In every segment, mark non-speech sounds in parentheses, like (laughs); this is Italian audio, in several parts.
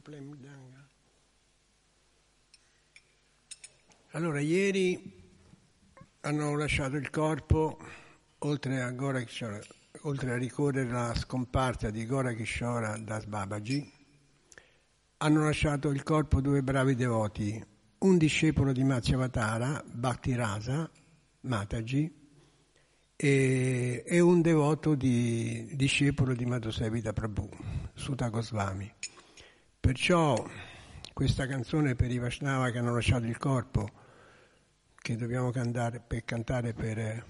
Plem Allora, ieri hanno lasciato il corpo, oltre a, Gora Kishora, oltre a ricorrere alla scomparsa di Gora Kishora das Babaji, hanno lasciato il corpo due bravi devoti, un discepolo di Mazyavatara, Bhaktirasa, Mataji, e, e, un devoto di, discepolo di Madhusevita Prabhu, Sutta Goswami. Perciò questa canzone per i Vaishnava che hanno lasciato il corpo, che dobbiamo cantare per, cantare per,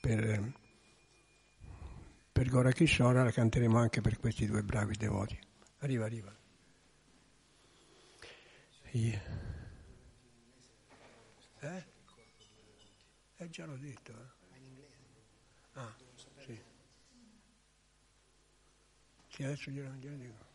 per, per Gora Kishora, la canteremo anche per questi due bravi devoti. Arriva, arriva. Yeah. Eh? Eh già l'ho detto. Eh? Ah, sì. Sì, adesso glielo, dico.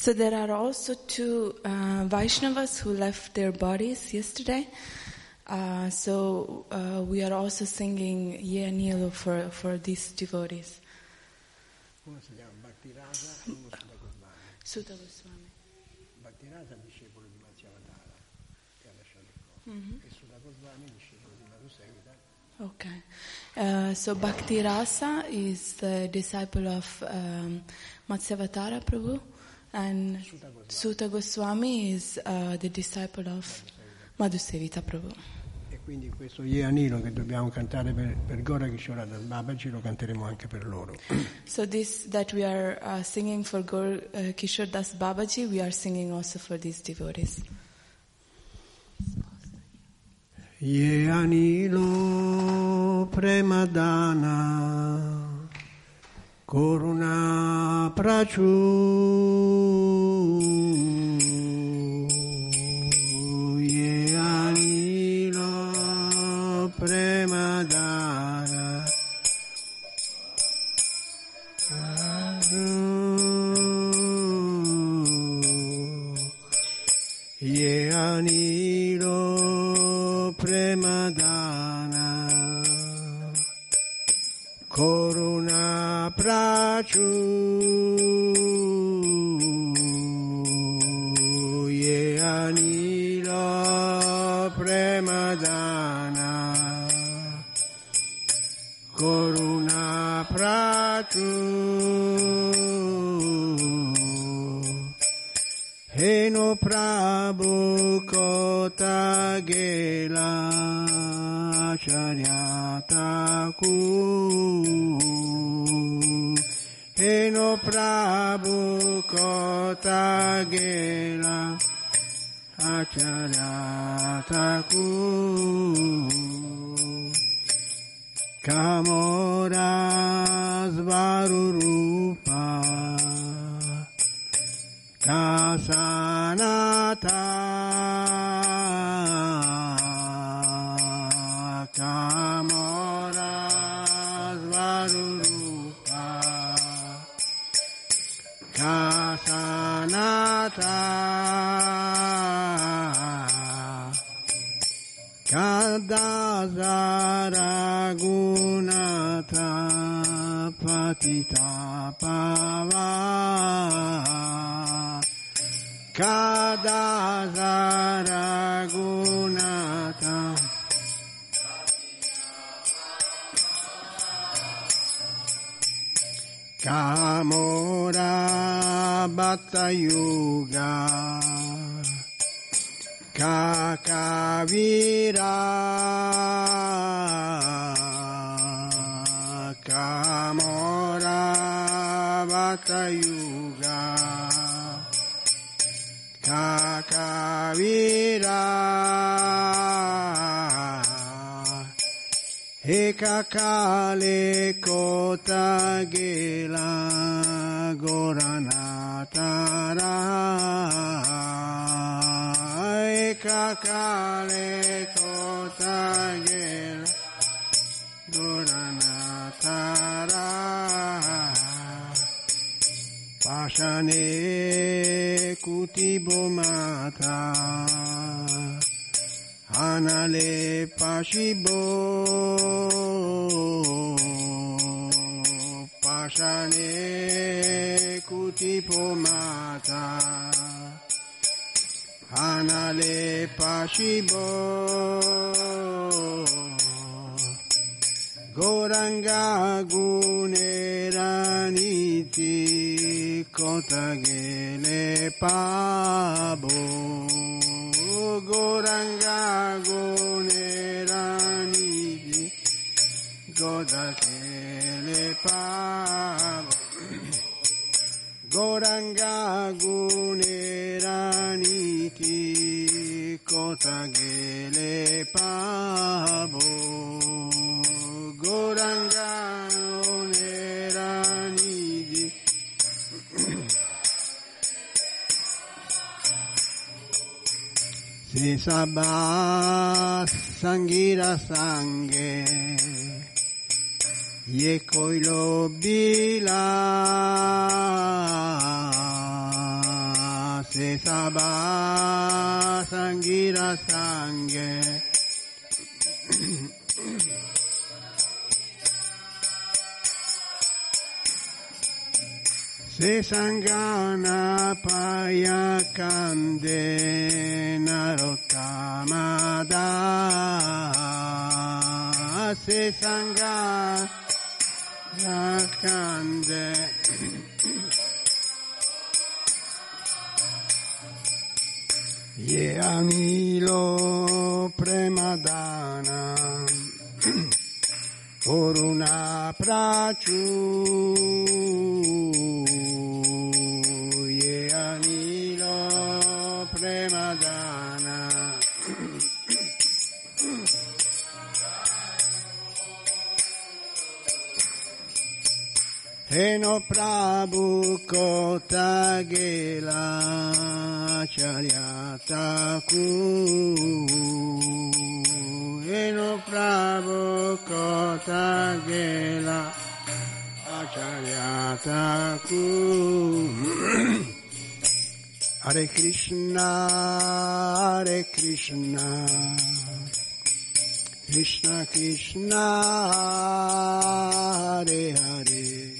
So there are also two uh, Vaishnavas who left their bodies yesterday. Uh, so uh, we are also singing Ye Anilo for, for these devotees. Uno si chiama Bhaktirasa uno Sutta Goswami. Discepolo di Matsyavatara, che ha lasciato il corpo, e Sutta Goswami discepolo di. Okay. Uh, so Bhakti Rasa is the disciple of um, Matsyavatara Prabhu, and Sutta Goswami is uh, the disciple of Madhusevita Prabhu. E quindi questo Ye Anilo che dobbiamo cantare per, per Gora Kishora dal Babaji lo canteremo anche per loro. (clears throat) So this that we are uh, singing for Gaur uh, Kishore Das Babaji, we are singing also for these devotees. Ye Anilo Premadana Koruna Prachu. Ye Anilo Premadana Ye Anilo Premadana. Koruna Prachu Ye Anilo Premadana Koruna Prachu. Charyata Ku Heno Prabhu Kota Gela Acharyata Ku Kamoras Varurupa Kasanata Kadazara Gunata Patita Pava Kadazara Gunata Kamora kakavira kamora vatayuga kakavira ekakale kota gela goranatara Ekakale Kota Gela Goranatara Ekakale Kota Gela Goranatara Pashane Kutibomata Anale Anale Pashibo Goranga Guneraniti Kotagele Pabo. Goranga Guneraniti Kotagele Pabo Goranga Guneraniti Kotagele Pabo. Goranga Guneraniti Se sabba sangira sangue Ye koilo bila se sabba sangira sangue Se sangana paya kande narotamada se sangana kande Ye anilo premadana. Oruna prachu Eno Prabhu Kota Gela Charyata Ku. Eno Prabhu Kota Gela Charyata Ku. (clears throat) Hare Krishna Hare Krishna. Krishna Krishna Hare Hare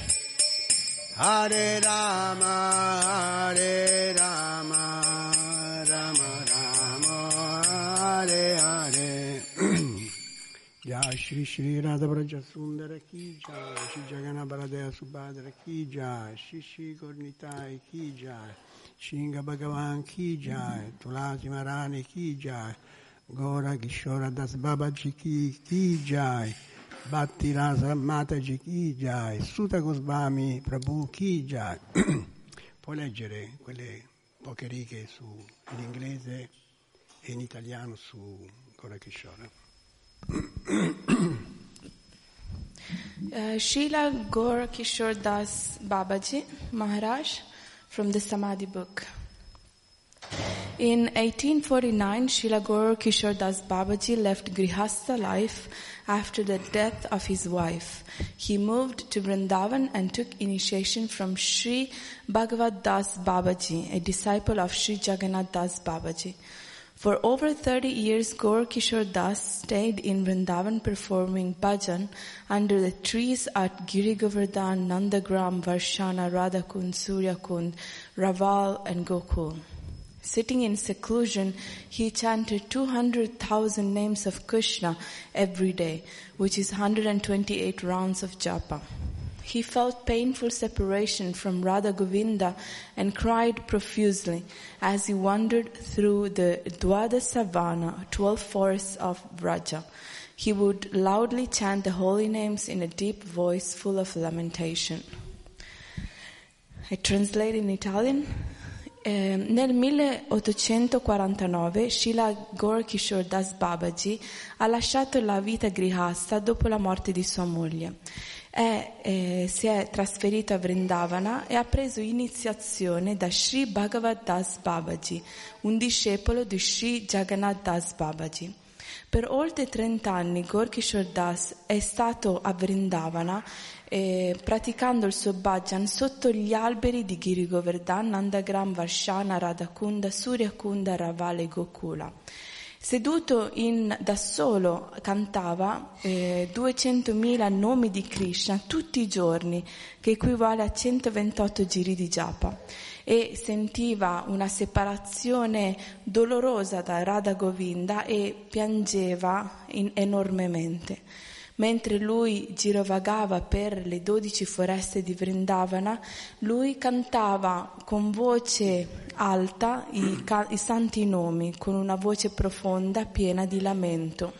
Hare Rama, Hare Rama, Rama Rama, Hare Hare. (clears throat) Jai Shri Shri Radha Braja Sundara Ki Shri Jagana Baladaya Subhadra Ki Jai, Shri Shri Gornitai Ki Jai, Shinga Bhagavan Ki Tulasi Marani Ki Jai, Gora Kishora Das Babaji Ki Jai, Bhatti Rasa Mataji Ki Jai, Sutta Goswami Prabhu Ki Jai. (clears throat) Puoi leggere quelle poche righe su, in inglese e in italiano su Gora Kishora. (clears throat) Uh, Srila Gaur Kishore Das Babaji Maharaj from the Samadhi book. In 1849, Srila Gaur Das Babaji left Grihastha life after the death of his wife. He moved to Vrindavan and took initiation from Sri Bhagavad Das Babaji, a disciple of Sri Jagannath Das Babaji. For over 30 years, Gaur Das stayed in Vrindavan performing bhajan under the trees at Giri Nandagram, Varshana, Radhakund, Suryakund, Raval, and Gokul. Sitting in seclusion, he chanted 200,000 names of Krishna every day, which is 128 rounds of japa. He felt painful separation from Radha Govinda and cried profusely as he wandered through the Dwada Savana, 12 forests of Vraja. He would loudly chant the holy names in a deep voice full of lamentation. I translate in Italian. Eh, nel 1849 Srila Gorkishore Das Babaji ha lasciato la vita grihasta dopo la morte di sua moglie. E, eh, si è trasferito a Vrindavana e ha preso iniziazione da Sri Bhagavad Das Babaji, un discepolo di Sri Jagannath Das Babaji. Per oltre 30 anni Gorkishore Das è stato a Vrindavana eh, praticando il suo bhajan sotto gli alberi di Giri Govardhan, Nandagram, Varshana, Radhakunda, Suryakunda, Ravale e Gokula. Seduto in, da solo cantava eh, 200.000 nomi di Krishna tutti i giorni, che equivale a 128 giri di japa, e sentiva una separazione dolorosa da Radha Govinda e piangeva in, enormemente. Mentre lui girovagava per le dodici foreste di Vrindavana, lui cantava con voce alta i, i santi nomi, con una voce profonda piena di lamento.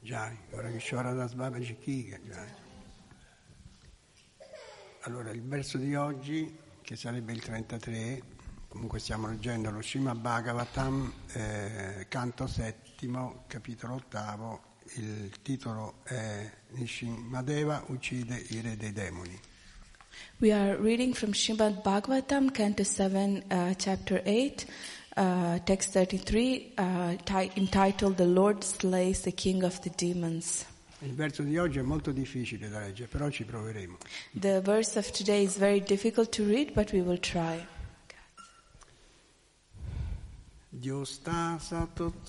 Jai, ora che Shora Das Babaji Kiga, Jai. Allora, il verso di oggi, che sarebbe il 33, comunque stiamo leggendo lo Srimad Bhagavatam, eh, canto settimo, capitolo ottavo, il titolo è Nishimadeva uccide i re dei demoni. We are reading from Srimad Bhagavatam, Canto 7, uh, Chapter 8, uh, text 33, uh, ti- entitled The Lord Slays the King of the Demons. Il verso di oggi è molto difficile da leggere, però ci proveremo. The verse of today is very difficult to read, but we will try. Diostasa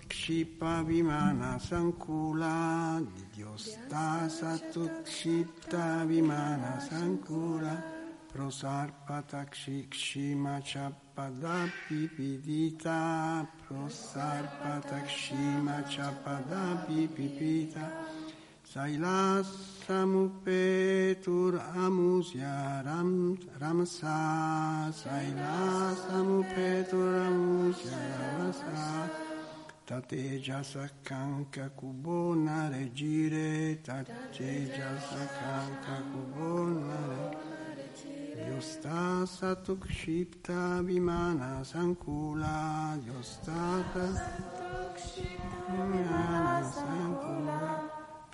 kshipa vimana sankula, Diostasa ksipta vimana sankula, prosarpata kshima chapada pipidita, prosarpata kshima chapada pipipita, Sailasamupetur amusya ram, ramsa, Sailasamupetur amusya ramsa, Tateja sakanka kubona regire, Tateja sakanka kubona regire. Tukshipta vimana sankula, Diostasa vimana sankula.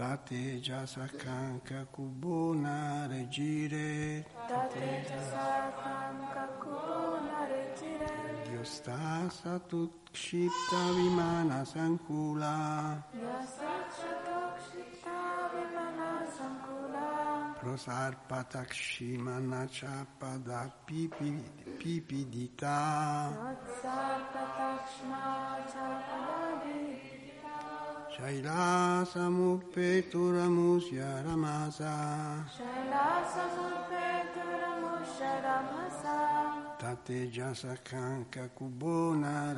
cha padapipidita. Shailaka samupetur amusya ramasa. Shailaka samupetur amusya ramasa. Tate jasa kanka kubona regire. Tate Diostasa tukshipta vimana sankula. Prosarpata kshimana chapada pipi, pipidita. Shailasa mupeturamusya ramasa. Tate jasa kanka kubona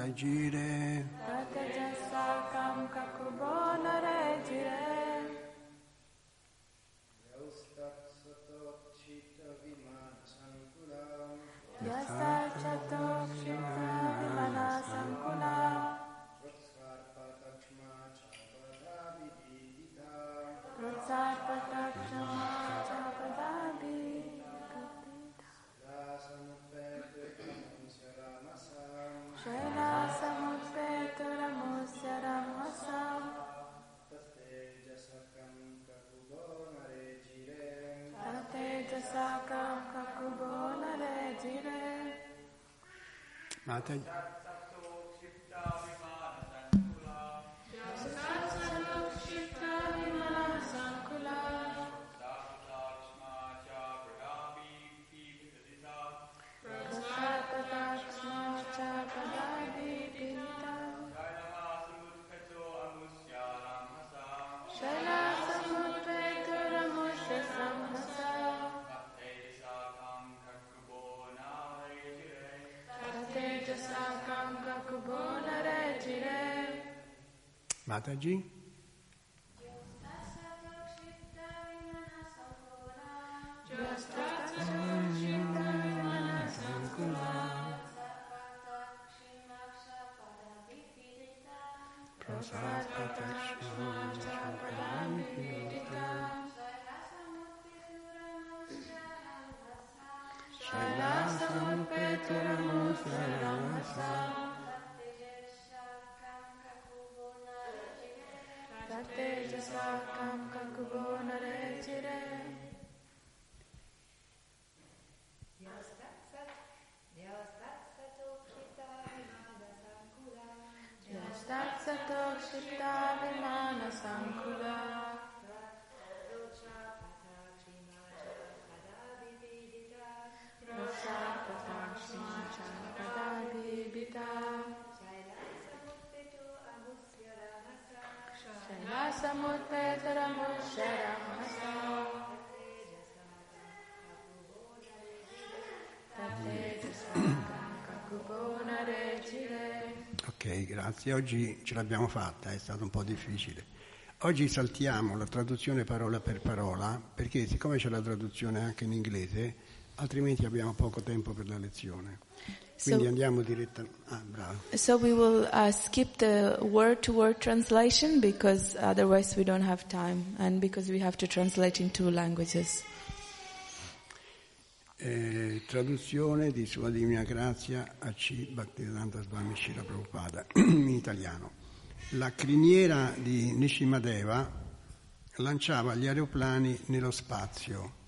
ragire. Mata. Mataji. Tá Prasad Patakshma Chakrami Vidita Shailasamupetaram Saramasa सब काम ककबो न रहे चिरे Yastatsato Shita Vimana Sankula. Ok, grazie. Oggi ce l'abbiamo fatta, è stato un po' difficile. Oggi saltiamo la traduzione parola per parola, perché siccome c'è la traduzione anche in inglese, altrimenti abbiamo poco tempo per la lezione. Quindi So- andiamo direttamente... Ah, bravo. So we will uh, skip the word-to-word translation because otherwise we don't have time and because we have to translate in two languages. Eh, traduzione di Sua Divina Grazia a C. Bhaktivedanta Swami Shila Prabhupada (clears throat) in italiano. La criniera di Nishimadeva lanciava gli aeroplani nello spazio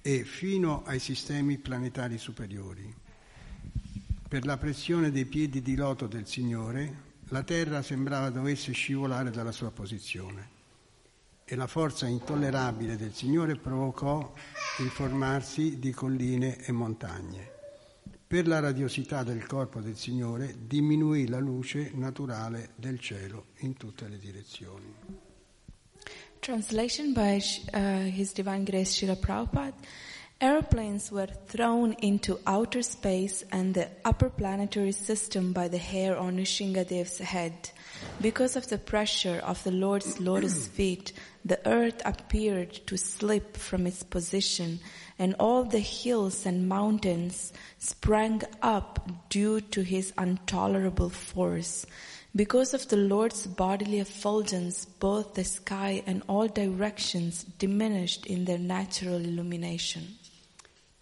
e fino ai sistemi planetari superiori. Per la pressione dei piedi di loto del Signore, la Terra sembrava dovesse scivolare dalla sua posizione e la forza intollerabile del Signore provocò il formarsi di colline e montagne. Per la radiosità del corpo del Signore diminuì la luce naturale del cielo in tutte le direzioni. Translation by uh, His Divine Grace Srila Prabhupada. Aeroplanes were thrown into outer space and the upper planetary system by the hair on Nishingadev's head. Because of the pressure of the Lord's lotus (clears throat) feet, the earth appeared to slip from its position and all the hills and mountains sprang up due to his intolerable force. Because of the Lord's bodily effulgence, both the sky and all directions diminished in their natural illumination.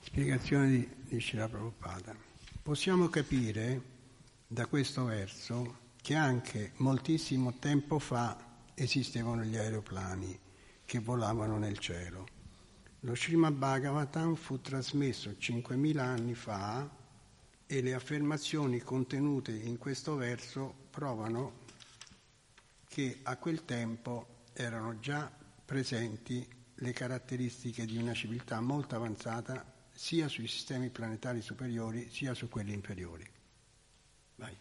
Spiegazione di, di Prabhupada. Possiamo capire da questo verso che anche moltissimo tempo fa esistevano gli aeroplani che volavano nel cielo. Lo Srimad Bhagavatam fu trasmesso 5.000 anni fa e le affermazioni contenute in questo verso provano che a quel tempo erano già presenti le caratteristiche di una civiltà molto avanzata sia sui sistemi planetari superiori sia su quelli inferiori. Vai.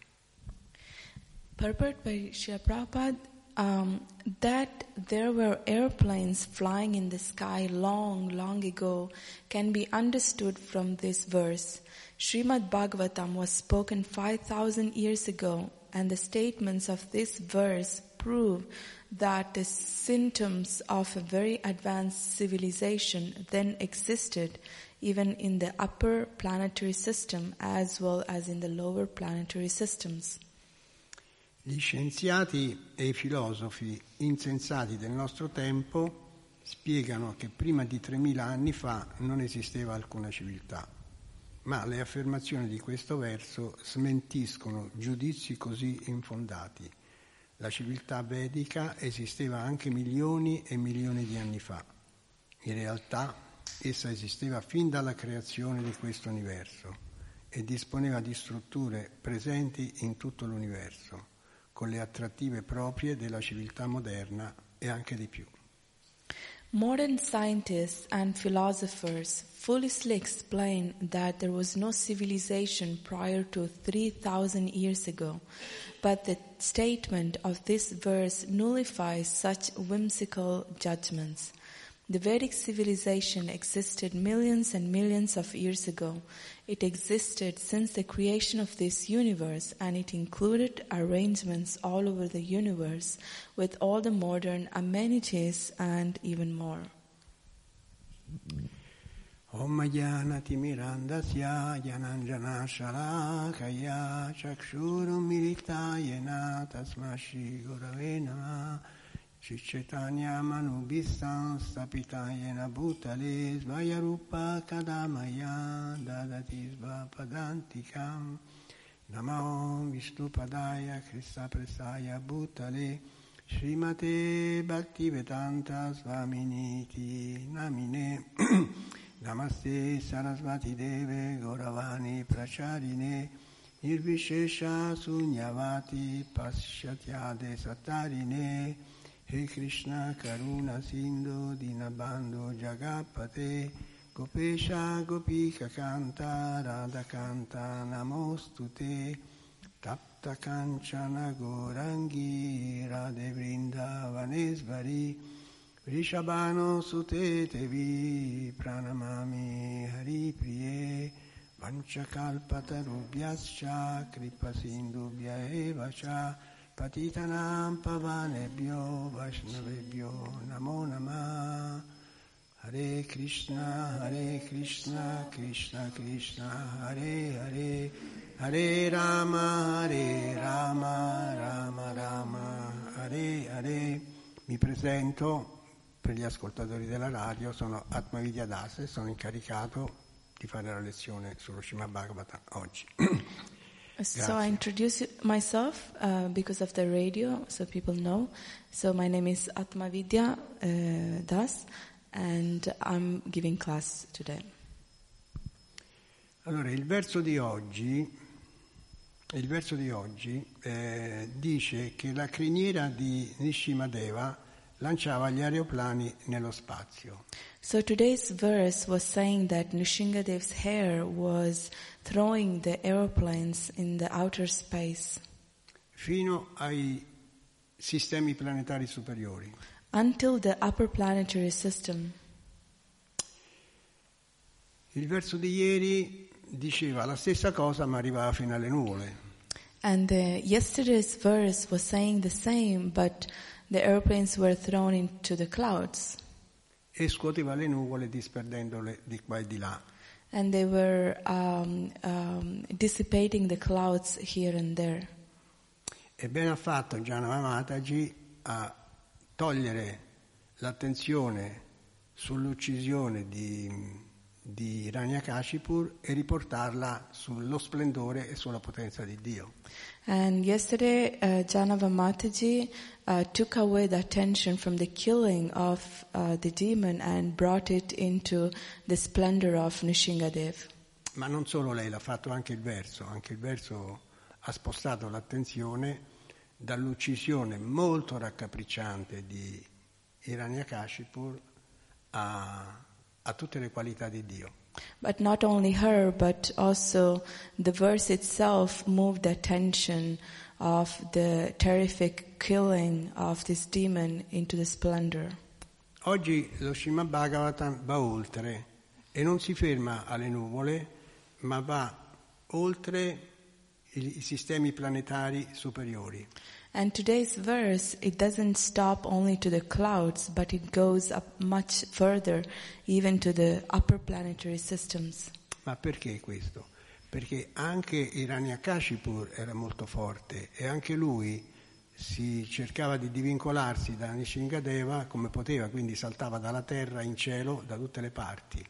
Purport by Srila Prabhupada um, that there were airplanes flying in the sky long, long ago can be understood from this verse. Srimad Bhagavatam was spoken 5,000 years ago, and the statements of this verse prove that the symptoms of a very advanced civilization then existed even in the upper planetary system as well as in the lower planetary systems. Gli scienziati e i filosofi insensati del nostro tempo spiegano che prima di 3000 anni fa non esisteva alcuna civiltà, ma le affermazioni di questo verso smentiscono giudizi così infondati. La civiltà vedica esisteva anche milioni e milioni di anni fa. In realtà essa esisteva fin dalla creazione di questo universo e disponeva di strutture presenti in tutto l'universo, con le attrattive proprie della civiltà moderna e anche di più. Modern scientists and philosophers foolishly explain that there was no civilization prior to 3000 years ago, but the statement of this verse nullifies such whimsical judgments. The Vedic civilization existed millions and millions of years ago. It existed since the creation of this universe and it included arrangements all over the universe with all the modern amenities and even more. Om Jnanati Mirandasya Jananjana Shalakaya Chakshurum Militayena Tasmashi Chichetanya Manubhistam Stapitayena Bhutale Svayarupa Kadamaya Dadati Padantikam. Namo Vishnupadaya Krista Presaya Bhutale Srimate Bhaktivedanta Svaminiti Namine. (clears throat) Namaste Sarasvati Deve Gauravani Pracharine Nirvishesha Sunyavati Paschyatyade Satarine He Krishna Karuna Sindhu Dinabando Jagapate Gopesha Gopika Kanta Radha Kanta Namostute Tapta Kanchana Gorangi Radhe Vrindavanesvari Rishabhano Sute Tevi Pranamami Hari Priye Vanchakalpatarubhyascha Kripa Sindhubhya Eva Cha Patitanam Pavanebhyo Vaishnavebhyo Namo Namah Hare Krishna Hare Krishna Krishna Krishna Hare Hare Hare Rama Hare Rama Rama Rama Hare Hare Mi presento per gli ascoltatori della radio, sono Atmavidya Das e sono incaricato di fare la lezione sullo Srimad Bhagavatam oggi. (clears throat) So I introduce myself uh, because of the radio, so people know. So my name is Atma Vidya uh, Das, and I'm giving class today. Allora, il verso di oggi, il verso di oggi eh, dice che la criniera di Nishimadeva lanciava gli aeroplani nello spazio. So today's verse was saying that Nishingadev's hair was throwing the aeroplanes in the outer space fino ai sistemi planetari superiori. until the upper planetary system. Il verso di ieri diceva la stessa cosa ma arrivava fino alle nuvole. And the, yesterday's verse was saying the same, but the airplanes were thrown into the clouds. e scuoteva le nuvole disperdendole di qua e di là. And they were um, um, dissipating the clouds here and there. E bene ha fatto Janava Mataji a togliere l'attenzione sull'uccisione di, di Hiranyakashipur e riportarla sullo splendore e sulla potenza di Dio. And yesterday, uh, Janava Mataji uh, took away the attention from the killing of uh, the demon and brought it into the splendor of Nishingadev. Ma non solo lei, l'ha fatto anche il verso, anche il verso ha spostato l'attenzione dall'uccisione molto raccapricciante di Hiranyakashipur a, a tutte le qualità di Dio. But not only her, but also the verse itself moved the attention of the terrific killing of this demon into the splendor. Oggi lo Srimad Bhagavatam va oltre e non si ferma alle nuvole, ma va oltre i sistemi planetari superiori. And today's verse, it doesn't stop only to the clouds, but it goes up much further, even to the upper planetary systems. Ma perché questo? Perché anche Hiranyakashipur era molto forte e anche lui si cercava di divincolarsi da Nishingadeva come poteva, quindi saltava dalla terra in cielo da tutte le parti.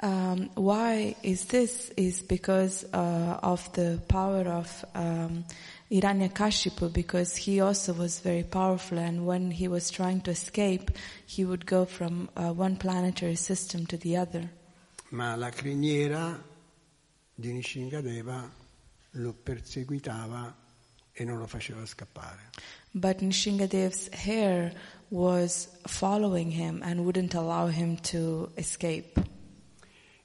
Um, why is this? Is because uh, of the power of um, Hiranyakashipu, because he also was very powerful, and when he was trying to escape, he would go from uh, one planetary system to the other. Ma la criniera di Nishingadeva lo perseguitava e non lo faceva scappare. But Nishingadev's hair was following him and wouldn't allow him to escape.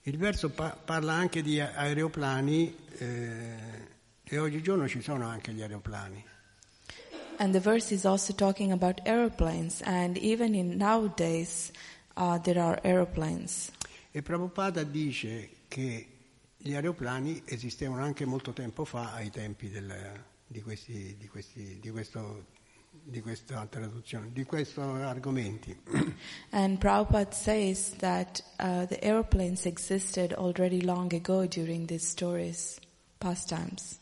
Il verso pa- parla anche di aeroplani eh, e oggigiorno ci sono anche gli aeroplani. And the verse is also talking about aeroplanes, and even in nowadays, uh, there are aeroplanes. E Prabhupada dice che gli aeroplani esistevano anche molto tempo fa, ai tempi del- di, questi, di, questi, di, questo, di questa traduzione, di questi argomenti. (coughs) And Prabhupada says that uh, the aeroplanes existed already long ago during these stories, pastimes.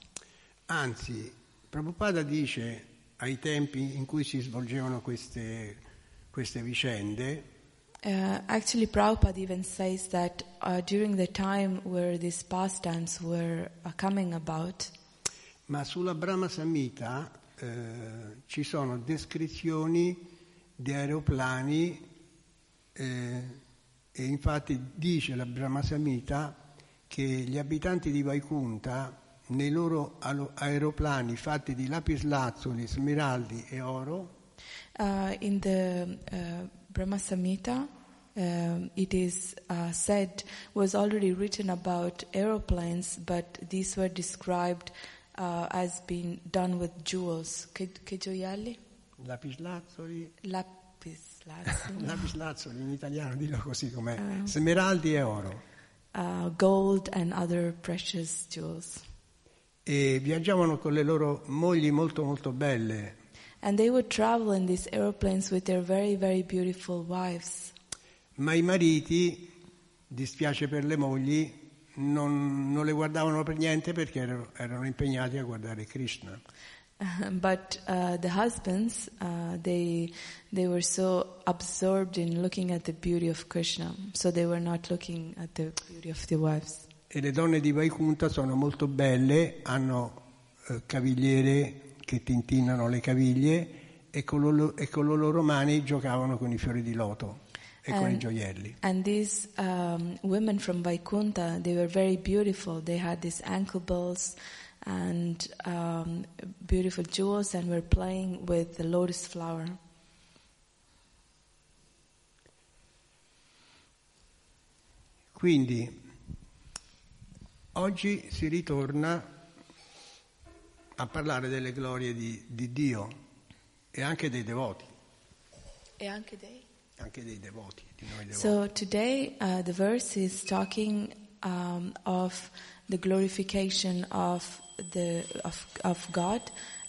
Anzi, Prabhupada dice ai tempi in cui si svolgevano queste, queste vicende, Uh, actually, Prabhupada even says that uh, during the time where these pastimes were uh, coming about, ma sulla Brahma Samhita eh, ci sono descrizioni di aeroplani eh, e infatti dice la Brahma Samhita che gli abitanti di Vaikunta nei loro aeroplani fatti di lapislazzuli, smeraldi e oro uh, in the uh, Brahma Samhita, um, it is uh, said was already written about aeroplanes, but these were described uh, as being done with jewels. Che, che gioielli? lapislazzoli, Lapis lazuli. lapislazzoli (laughs) in italiano dillo così com'è, smeraldi e oro. uh, gold and other precious jewels. E viaggiavano con le loro mogli molto molto belle, And they would travel in these aeroplanes with their very, very beautiful wives. ma i mariti, dispiace per le mogli, non, non le guardavano per niente perché erano, erano impegnati a guardare Krishna. (laughs) but uh, the husbands, uh, they they were so absorbed in looking at the beauty of Krishna, so they were not looking at the beauty of the wives. E le donne di Vaikunta sono molto belle, hanno eh, cavigliere che tintinnano le caviglie e con, lo- e con le loro mani giocavano con i fiori di loto e con i And- gioielli. And these um, women from Vaikunta, they were very beautiful. They had these ankle bells and um, beautiful jewels, and were playing with the lotus flower. Quindi oggi si ritorna a parlare delle glorie di, di Dio e anche dei devoti, anche dei devoti, di noi devoti. So today, uh, the verse is talking um, of the glorification of the of, of God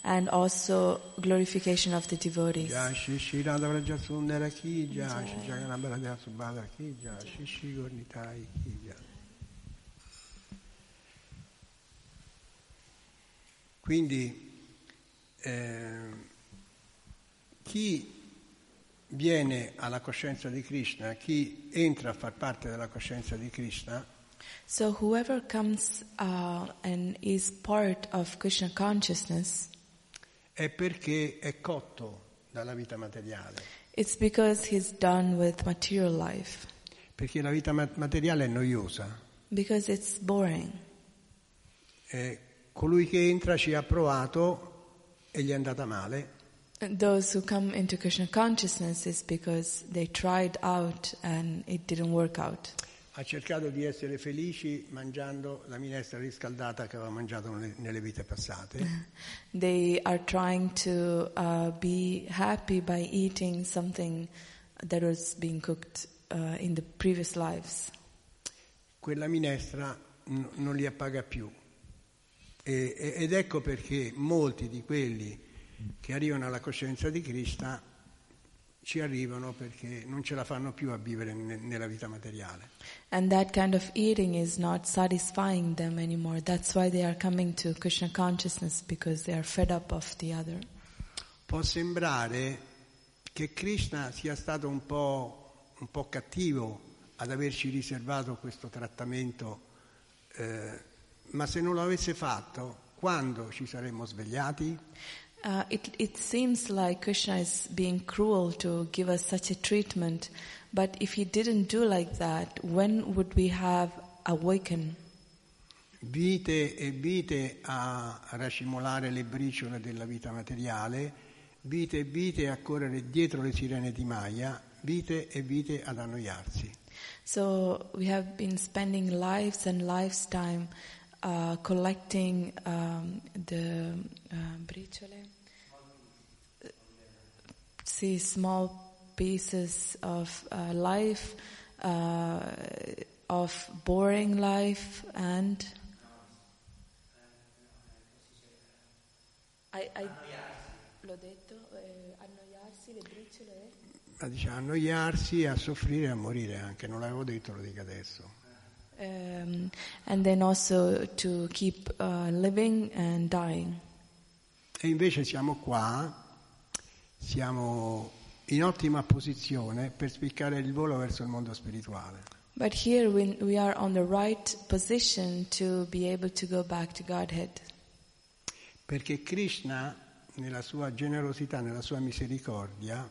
and also glorification of the devotees. Jai Shri Shri Radha Vraja Sundara Ki Jai Shri Jagannath Baladev Subhadra Ki Jai Shri Shri Gornitai Ki Jai Quindi eh, chi viene alla coscienza di Krishna, chi entra a far parte della coscienza di Krishna, So whoever comes uh, and is part of Krishna consciousness, è perché è cotto dalla vita materiale, it's because he's done with material life, perché la vita ma- materiale è noiosa. because it's boring. Eh, colui che entra ci ha provato e gli è andata male, Those who come into Krishna consciousness is because they tried out and it didn't work out. ha cercato di essere felici mangiando la minestra riscaldata che aveva mangiato nelle, nelle vite passate (laughs) They are trying to uh, be happy by eating something that was being cooked uh, in the previous lives. quella minestra n- non li appaga più. E- ed ecco perché molti di quelli che arrivano alla coscienza di Krishna ci arrivano perché non ce la fanno più a vivere ne- nella vita materiale. And that kind of eating is not satisfying them anymore. That's why they are coming to Krishna consciousness because they are fed up of the other. Può sembrare che Krishna sia stato un po', un po' cattivo ad averci riservato questo trattamento, eh, ma se non lo avesse fatto, quando ci saremmo svegliati? Uh, it, it seems like Krishna is being cruel to give us such a treatment, but if he didn't do like that, when would we have awakened? Vite e vite a racimolare le briciole della vita materiale, vite e vite a correre dietro le sirene di Maya, vite e vite ad annoiarsi. So we have been spending lives and lives time uh, collecting um, the uh, briciole, see small pieces of uh, life, uh, of boring life, and I, I, l'ho detto, eh, annoiarsi, le briciole. eh? Ma dice annoiarsi, a soffrire e a morire anche, non l'avevo detto, lo dico adesso. Um, and then also to keep uh, living and dying. E invece siamo qua, siamo in ottima posizione per spiccare il volo verso il mondo spirituale. But here we, we are on the right position to be able to go back to Godhead. Perché Krishna, nella sua generosità, nella sua misericordia,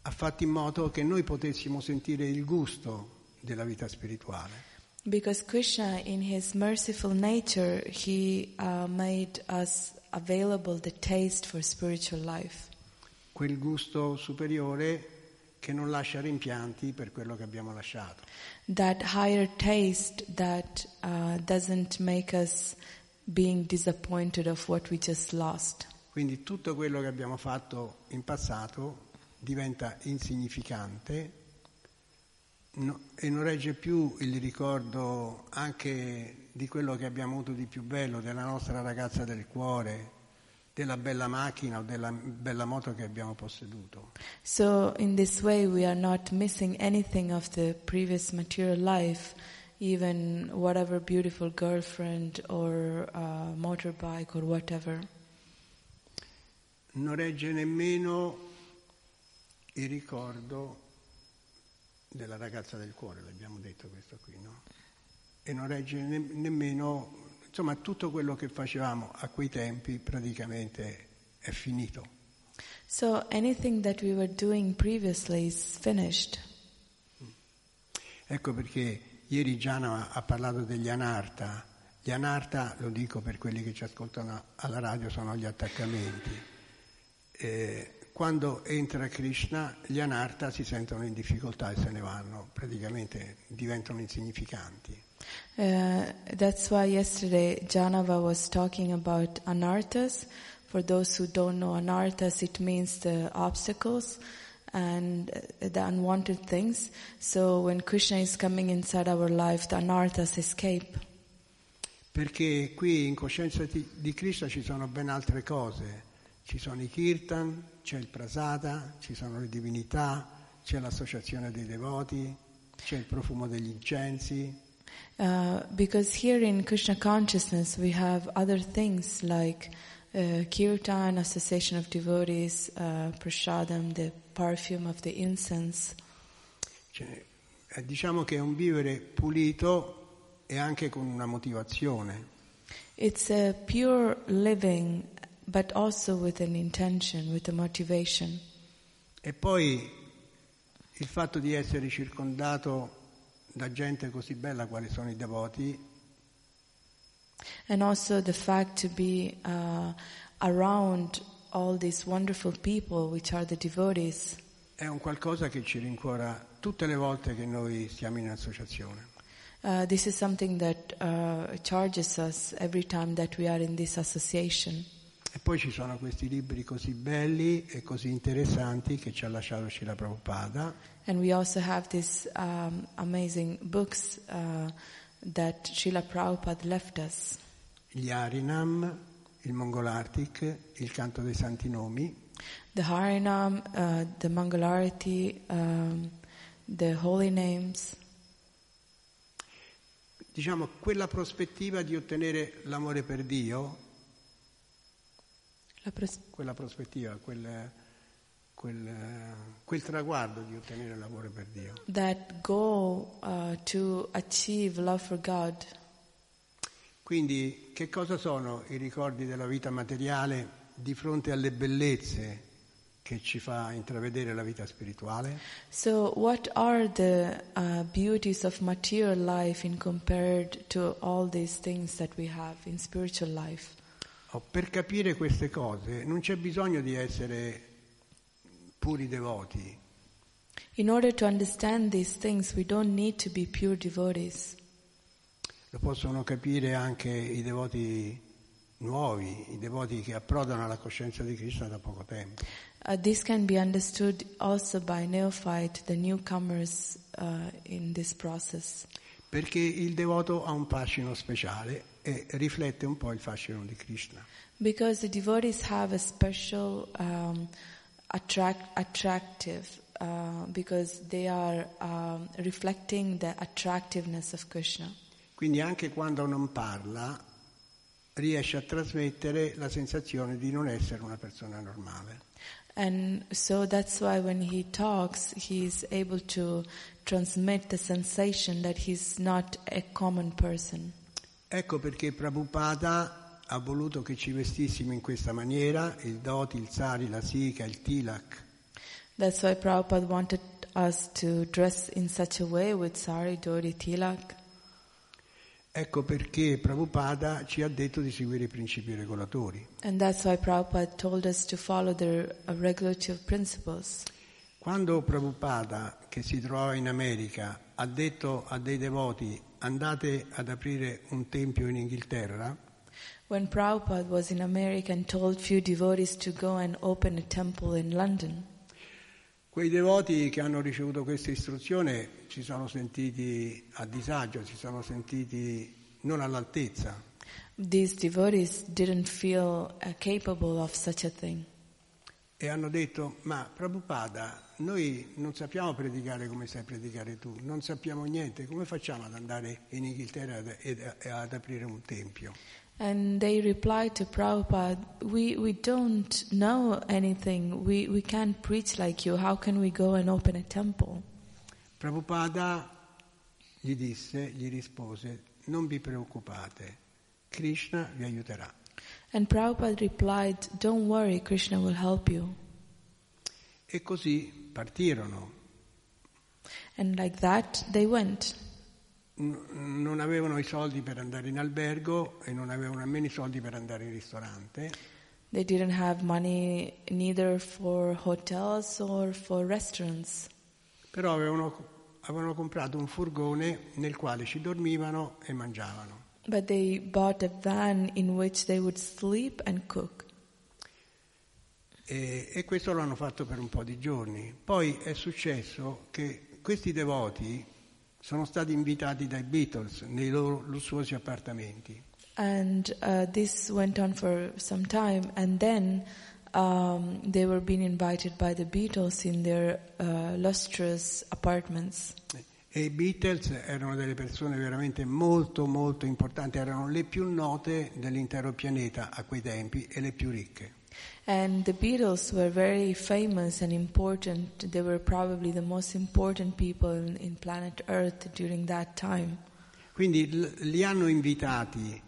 ha fatto in modo che noi potessimo sentire il gusto della vita spirituale. Because Krishna, in his merciful nature, he uh, made us available the taste for spiritual life. Quel gusto superiore che non lascia rimpianti per quello che abbiamo lasciato. That higher taste that uh, doesn't make us being disappointed of what we just lost. Quindi tutto quello che abbiamo fatto in passato diventa insignificante no- e non regge più il ricordo anche di quello che abbiamo avuto di più bello, della nostra ragazza del cuore, della bella macchina o della bella moto che abbiamo posseduto. So, in this way, we are not missing anything of the previous material life, even whatever beautiful girlfriend or uh, motorbike or whatever. Non regge nemmeno il ricordo della ragazza del cuore, l'abbiamo detto questo qui, no? E non regge ne- nemmeno, insomma, tutto quello che facevamo a quei tempi praticamente è finito. So, anything that we were doing previously is finished. Ecco perché ieri Gianna ha parlato degli anarta. Gli anarta, lo dico per quelli che ci ascoltano alla radio, sono gli attaccamenti. Eh, quando entra Krishna, gli anarta si sentono in difficoltà e se ne vanno, praticamente diventano insignificanti. Uh, that's why yesterday Janava was talking about anarthas. For those who don't know anarthas, it means the obstacles and uh, the unwanted things. So when Krishna is coming inside our life, the anarthas escape. Perché qui in coscienza di Krishna ci sono ben altre cose. Ci sono i kirtan, c'è il prasada, ci sono le divinità, c'è l'associazione dei devoti, c'è il profumo degli incensi, Uh, because here in Krishna consciousness we have other things like uh, kirtan, association of devotees, uh, prasadam, the perfume of the incense. Cioè, eh, diciamo che è un vivere pulito e anche con una motivazione. It's a pure living, but also with an intention, with a motivation. E poi il fatto di essere circondato da gente così bella quali sono i devoti And also the fact to be uh, around all these wonderful people, which are the devotees. è un qualcosa che ci rincuora tutte le volte che noi stiamo in associazione. Uh, this is something that uh, charges us every time that we are in this association. E poi ci sono questi libri così belli e così interessanti che ci ha lasciato Shila Prabhupada, And we also have these um, amazing books uh, that Srila Prabhupada left us. gli Harinam, il Mongolartic, il canto dei santi nomi, The Harinam, uh, the Mangalarati, um, the holy names. diciamo quella prospettiva di ottenere l'amore per Dio, pros- quella prospettiva, quel, quel, quel traguardo di ottenere l'amore per Dio. that goal uh, to achieve love for God. Quindi che cosa sono i ricordi della vita materiale di fronte alle bellezze che ci fa intravedere la vita spirituale? So, what are the uh, beauties of material life in compared to all these things that we have in spiritual life? Oh, per capire queste cose non c'è bisogno di essere puri devoti, In order to understand these things, we don't need to be pure devotees. lo possono capire anche i devoti nuovi, i devoti che approdano alla coscienza di Krishna da poco tempo. Uh, this can be understood also by neophyte, the newcomers uh, in this process. Perché il devoto ha un fascino speciale e riflette un po' il fascino di Krishna. Because the devotees have a special um, attract, attractive, uh, because they are um, reflecting the attractiveness of Krishna. Quindi anche quando non parla riesce a trasmettere la sensazione di non essere una persona normale. And so that's why when he talks, he's able to transmit the sensation that he's not a common person. Ecco perché Prabhupada ha voluto che ci vestissimo in questa maniera, il dhoti, il sari, la sika, il tilak, That's why Prabhupada wanted us to dress in such a way with sari, dhoti, tilak. Ecco perché Prabhupada ci ha detto di seguire i principi regolatori. And that's why Prabhupada told us to follow the uh, regulative principles. Quando Prabhupada, che si trovava in America, ha detto a dei devoti andate ad aprire un tempio in Inghilterra, When Prabhupada was in America and told few devotees to go and open a temple in London, quei devoti che hanno ricevuto questa istruzione si sono sentiti a disagio, si sono sentiti non all'altezza. these devotees didn't feel uh, capable of such a thing. E hanno detto, ma Prabhupada, noi non sappiamo predicare come sai predicare tu, non sappiamo niente, come facciamo ad andare in Inghilterra ed- e ad aprire un tempio? And they replied to Prabhupada, we, we don't know anything. We, we can't preach like you. How can we go and open a temple? Prabhupada gli disse, gli rispose, non vi preoccupate, Krishna vi aiuterà. And Prabhupada replied, don't worry, Krishna will help you. E così partirono. And like that, they went. Non avevano i soldi per andare in albergo e non avevano nemmeno i soldi per andare in ristorante, They didn't have money neither for hotels or for restaurants. però avevano, avevano comprato un furgone nel quale ci dormivano e mangiavano. But they bought a van in which they would sleep and cook. E, e questo l'hanno fatto per un po' di giorni. Poi è successo che questi devoti sono stati invitati dai Beatles nei loro lussuosi appartamenti. And uh, this went on for some time, and then um, they were being invited by the Beatles in their uh, lustrous apartments. E i Beatles erano delle persone veramente molto molto importanti, erano le più note dell'intero pianeta a quei tempi e le più ricche. And the Beatles were very famous and important. They were probably the most important people in, in planet Earth during that time. Quindi li hanno invitati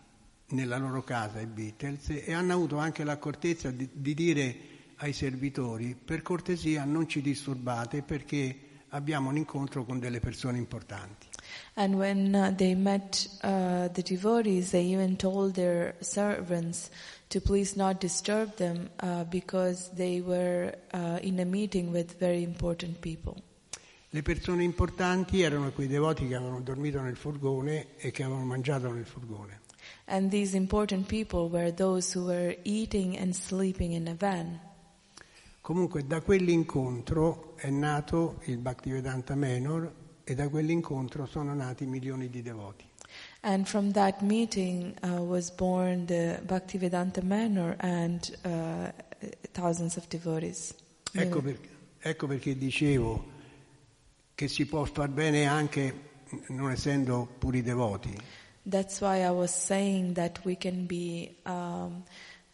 nella loro casa i Beatles e hanno avuto anche l'accortezza di, di dire ai servitori per cortesia non ci disturbate perché abbiamo un incontro con delle persone importanti. And when uh, they met uh, the devotees, they even told their servants to please not disturb them uh, because they were uh, in a meeting with very important people. Le persone importanti erano quei devoti che avevano dormito nel furgone e che avevano mangiato nel furgone. And these important people were those who were eating and sleeping in a van. Comunque da quell'incontro è nato il Bhaktivedanta Menor e da quell'incontro sono nati milioni di devoti. And from that meeting uh, was born the Bhaktivedanta Manor and uh, thousands of devotees. Ecco, per- ecco perché dicevo che si può far bene anche non essendo puri devoti. That's why I was saying that we can be um,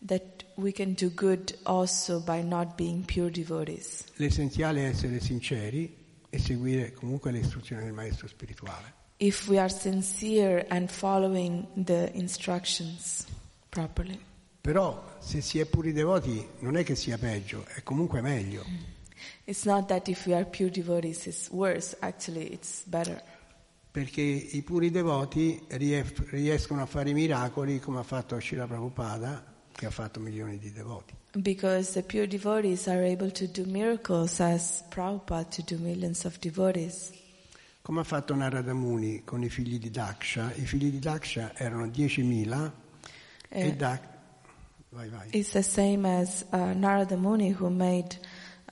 that we can do good also by not being pure devotees. L'essenziale è essere sinceri e seguire comunque le istruzioni del maestro spirituale. If we are sincere and following the instructions properly. Però se si è puri devoti non è che sia peggio, è comunque meglio. It's not that if we are pure devotees it's worse, actually it's better. Perché i puri devoti riescono a fare miracoli come ha fatto Srila Prabhupada, che ha fatto milioni di devoti. Because the pure devotees are able to do miracles as Prabhupada to do millions of devotees. Come ha fatto Narada Muni con i figli di Daksha. I figli di Daksha erano 10.000 e, Eh. Da- vai, vai. It's the same as uh, Narada Muni who made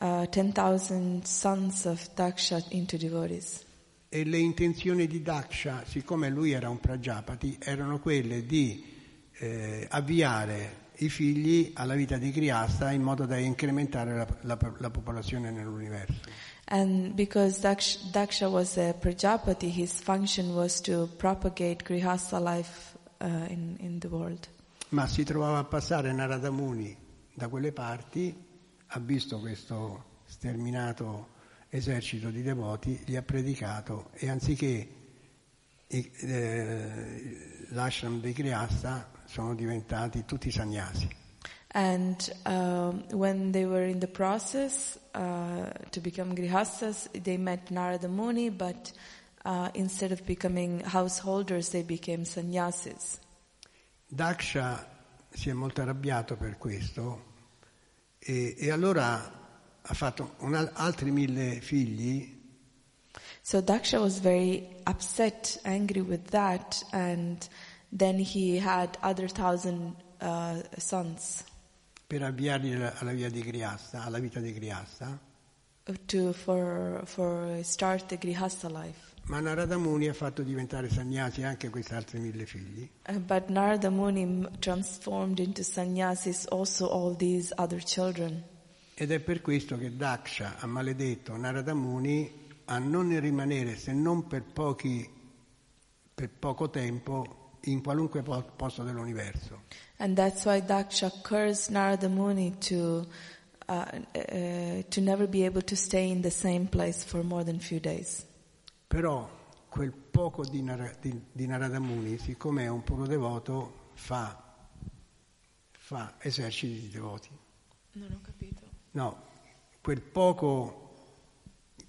uh, 10,000 sons of Daksha into devotees. E le intenzioni di Daksha, siccome lui era un Prajapati, erano quelle di eh, avviare i figli alla vita di Grihasta in modo da incrementare la, la- la popolazione nell'universo. And because Daksha, Daksha was a Prajapati, his function was to propagate Grihastha life uh, in, in the world. Ma si trovava a passare Narada Muni da quelle parti, ha visto questo sterminato esercito di devoti, gli ha predicato e anziché i- eh, l'ashram dei Grihasta sono diventati tutti sannyasi. And um, when they were in the process uh, to become grihastas, they met Narada Muni, but uh, instead of becoming householders, they became sannyasis. Daksha si è molto arrabbiato per questo e, e allora ha fatto un altri mille figli So Daksha was very upset, angry with that, and then he had other thousand uh, sons per avviarli alla via di Grihasta, alla vita di Grihasta, to for for start the grihastha life. ma Narada Muni ha fatto diventare sannyasi anche questi altri mille figli. Uh, But Narada Muni transformed into sannyasis also all these other children. Ed è per questo che Daksha ha maledetto Narada Muni a non rimanere se non per pochi per poco tempo in qualunque po- posto dell'universo. And that's why Daksha cursed Narada Muni to, uh, uh, to never be able to stay in the same place for more than few days. Però quel poco di, Nara- di- di Narada Muni, siccome è un puro devoto, fa, fa eserciti di devoti. Non ho capito. No, quel poco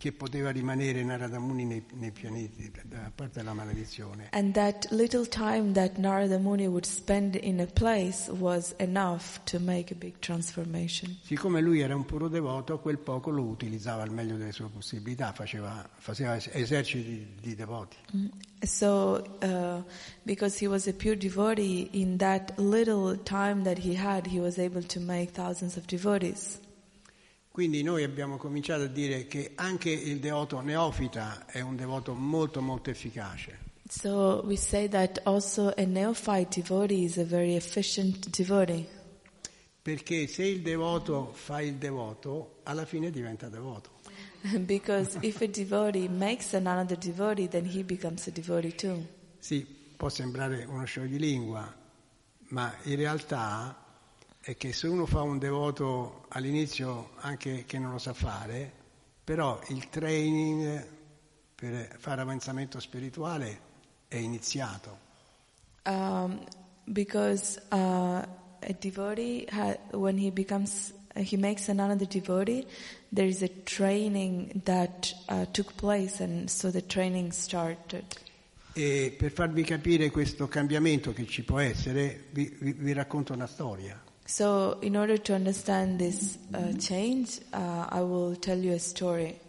che poteva rimanere Narada Muni nei, nei pianeti, da parte della maledizione, And that little time that Narada Muni would spend in a place was enough to make a big transformation. siccome lui era un puro devoto, quel poco lo utilizzava al meglio delle sue possibilità, faceva, faceva es- eserciti di, devoti. So, uh, because he was a pure devotee, in that little time that he had, he was able to make thousands of devotees. Quindi noi abbiamo cominciato a dire che anche il devoto neofita è un devoto molto molto efficace. So we say that also a neophyte devotee is a very efficient devotee. Perché se il devoto fa il devoto, alla fine diventa devoto. (laughs) because if a devotee makes another devotee, then he becomes a devotee too. Sì, può sembrare uno scioglilingua, ma in realtà è che se uno fa un devoto all'inizio anche che non lo sa fare, però il training per fare avanzamento spirituale è iniziato. Um, because uh, a devotee, ha- when he becomes, he makes another devotee, there is a training that uh, took place, and so the training started. E per farvi capire questo cambiamento che ci può essere, vi, vi- vi racconto una storia. So, in order to understand this uh, change, uh, I will tell you a story.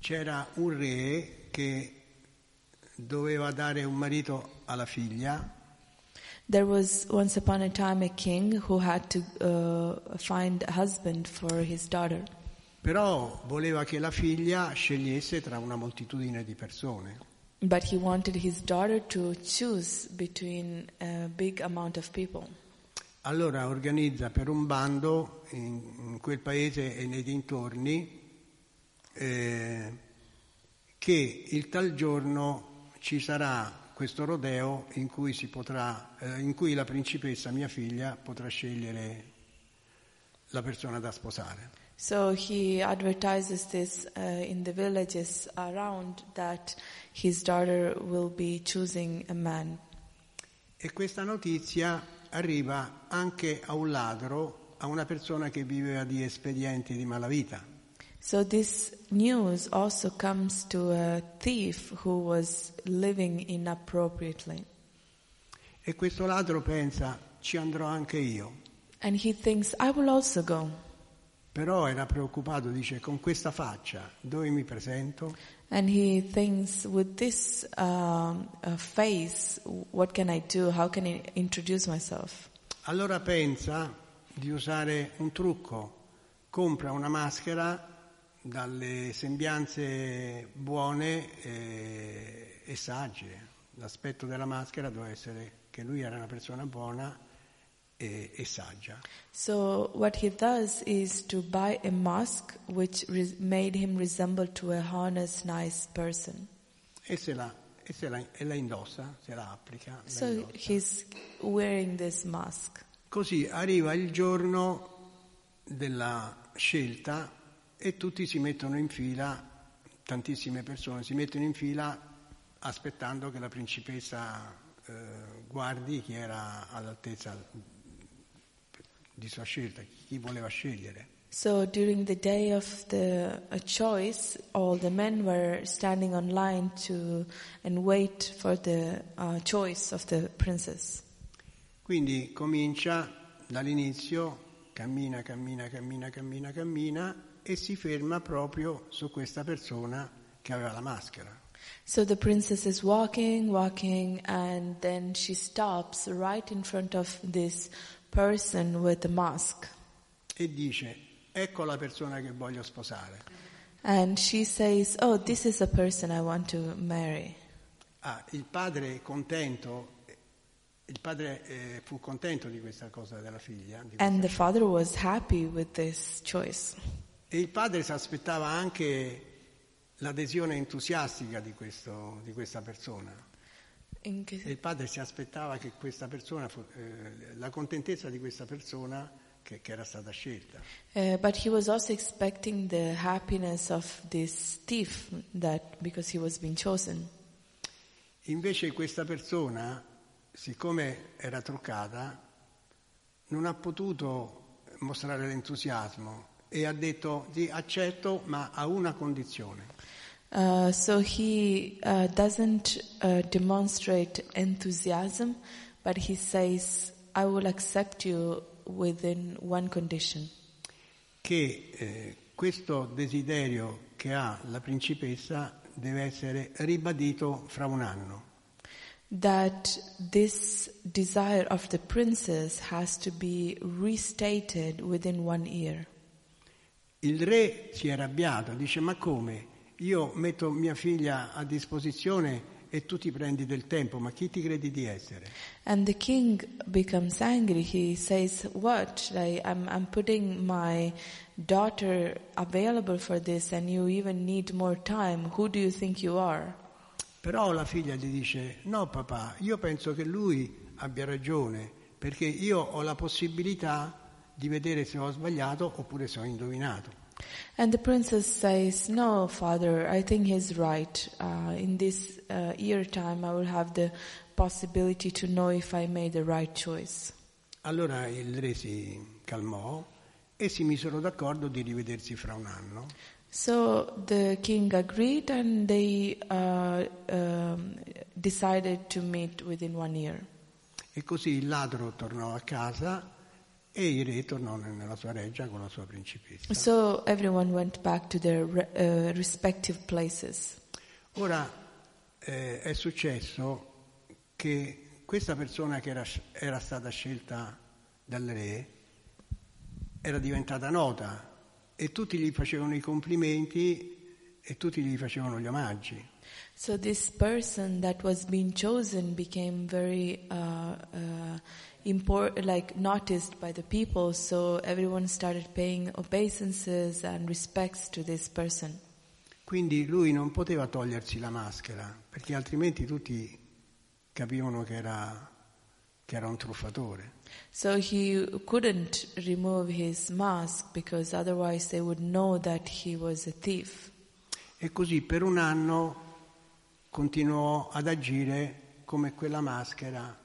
C'era un re che doveva dare un marito alla figlia There was once upon a time a king who had to uh, find a husband for his daughter. Però voleva che la figlia scegliesse tra una moltitudine di persone. But he wanted his daughter to choose between a big amount of people. Allora organizza per un bando in, in quel paese e nei dintorni eh, che il tal giorno ci sarà questo rodeo in cui, si potrà, eh, in cui la principessa, mia figlia, potrà scegliere la persona da sposare. So he advertises this uh, in the villages around that his daughter will be choosing a man. E questa notizia arriva anche a un ladro, a una persona che viveva di espedienti di malavita. So this news also comes to a thief who was living inappropriately. E questo ladro pensa, ci andrò anche io. And he thinks, I will also go. Però era preoccupato, dice, con questa faccia, dove mi presento? And he thinks, with this um, face, what can I do? How can I introduce myself? Allora pensa di usare un trucco, compra una maschera dalle sembianze buone e, e sagge. L'aspetto della maschera doveva essere che lui era una persona buona e, e saggia. So what he does is to buy a mask which made him resemble to a honest, nice person. E, se la, e, se la, e la indossa, se la applica. la So indossa. he's wearing this mask. Così arriva il giorno della scelta e tutti si mettono in fila, tantissime persone si mettono in fila aspettando che la principessa eh, guardi chi era all'altezza di sua scelta, chi voleva scegliere. So during the day of the choice, all the men were standing on line to and wait for the uh, choice of the princess. Quindi comincia dall'inizio, cammina, cammina, cammina, cammina, cammina e si ferma proprio su questa persona che aveva la maschera. So the princess is walking, walking, and then she stops right in front of this person with the mask. e dice ecco la persona che voglio sposare. And she says, Oh, this is the person I want to marry. Ah, il padre è contento, il padre eh, fu contento di questa cosa della figlia And the father was happy with this choice. e il padre si aspettava anche l'adesione entusiastica di, questo- di questa persona. In- E il padre si aspettava che questa persona, eh, la contentezza di questa persona che, che era stata scelta. Uh, but he was also expecting the happiness of this thief that because he was being chosen. Invece questa persona, siccome era truccata, non ha potuto mostrare l'entusiasmo e ha detto sì, accetto, ma a una condizione. Uh, so he uh, doesn't uh, demonstrate enthusiasm, but he says, I will accept you within one condition. che eh, questo desiderio che ha la principessa deve essere ribadito fra un anno. That this desire of the princess has to be restated within one year. Il re si è arrabbiato, dice ma come? Io metto mia figlia a disposizione e tu ti prendi del tempo, ma chi ti credi di essere? And the king becomes angry. He says, What? I, I'm, I'm putting my daughter available for this and you even need more time. Who do you think you are? Però la figlia gli dice no papà, io penso che lui abbia ragione, perché io ho la possibilità di vedere se ho sbagliato oppure se ho indovinato. And the princess says, No, father, I think he's right. Uh, in this uh, year time, I will have the possibility to know if I made the right choice. Allora il re si calmò e si misero d'accordo di rivedersi fra un anno. So the king agreed and they uh, um, decided to meet within one year. E così il ladro tornò a casa e il re tornò nella sua reggia con la sua principessa. So everyone went back to their uh, respective places. Ora eh, è successo che questa persona che era, era stata scelta dal re era diventata nota e tutti gli facevano i complimenti e tutti gli facevano gli omaggi. So this person that was being chosen became very uh, uh, import, like noticed by the people. So everyone started paying obeisances and respects to this person. Quindi lui non poteva togliersi la maschera perché altrimenti tutti capivano che era, che era un truffatore. So he couldn't remove his mask because otherwise they would know that he was a thief. E così per un anno continuò ad agire come quella maschera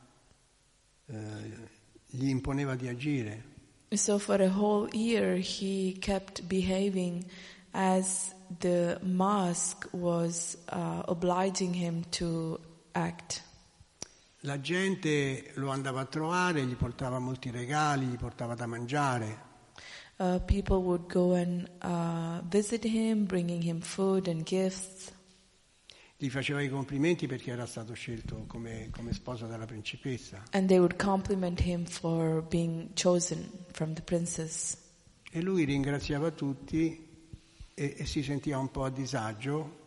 gli imponeva di agire. So for a whole year he kept behaving as the mask was uh, obliging him to act. La gente lo andava a trovare, gli portava molti regali, gli portava da mangiare. Uh, people would go and uh, visit him, bringing him food and gifts. Gli faceva i complimenti perché era stato scelto come, come sposo dalla principessa. And they would compliment him for being chosen from the princess. E lui ringraziava tutti e, e si sentiva un po' a disagio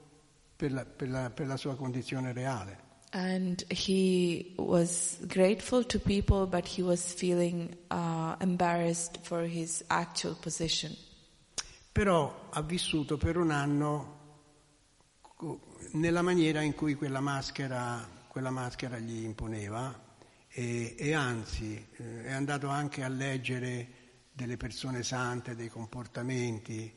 per la, per la- per la sua condizione reale. And he was grateful to people, but he was feeling uh, embarrassed for his actual position. Però ha vissuto per un anno nella maniera in cui quella maschera, quella maschera gli imponeva e, e anzi eh, è andato anche a leggere delle persone sante, dei comportamenti,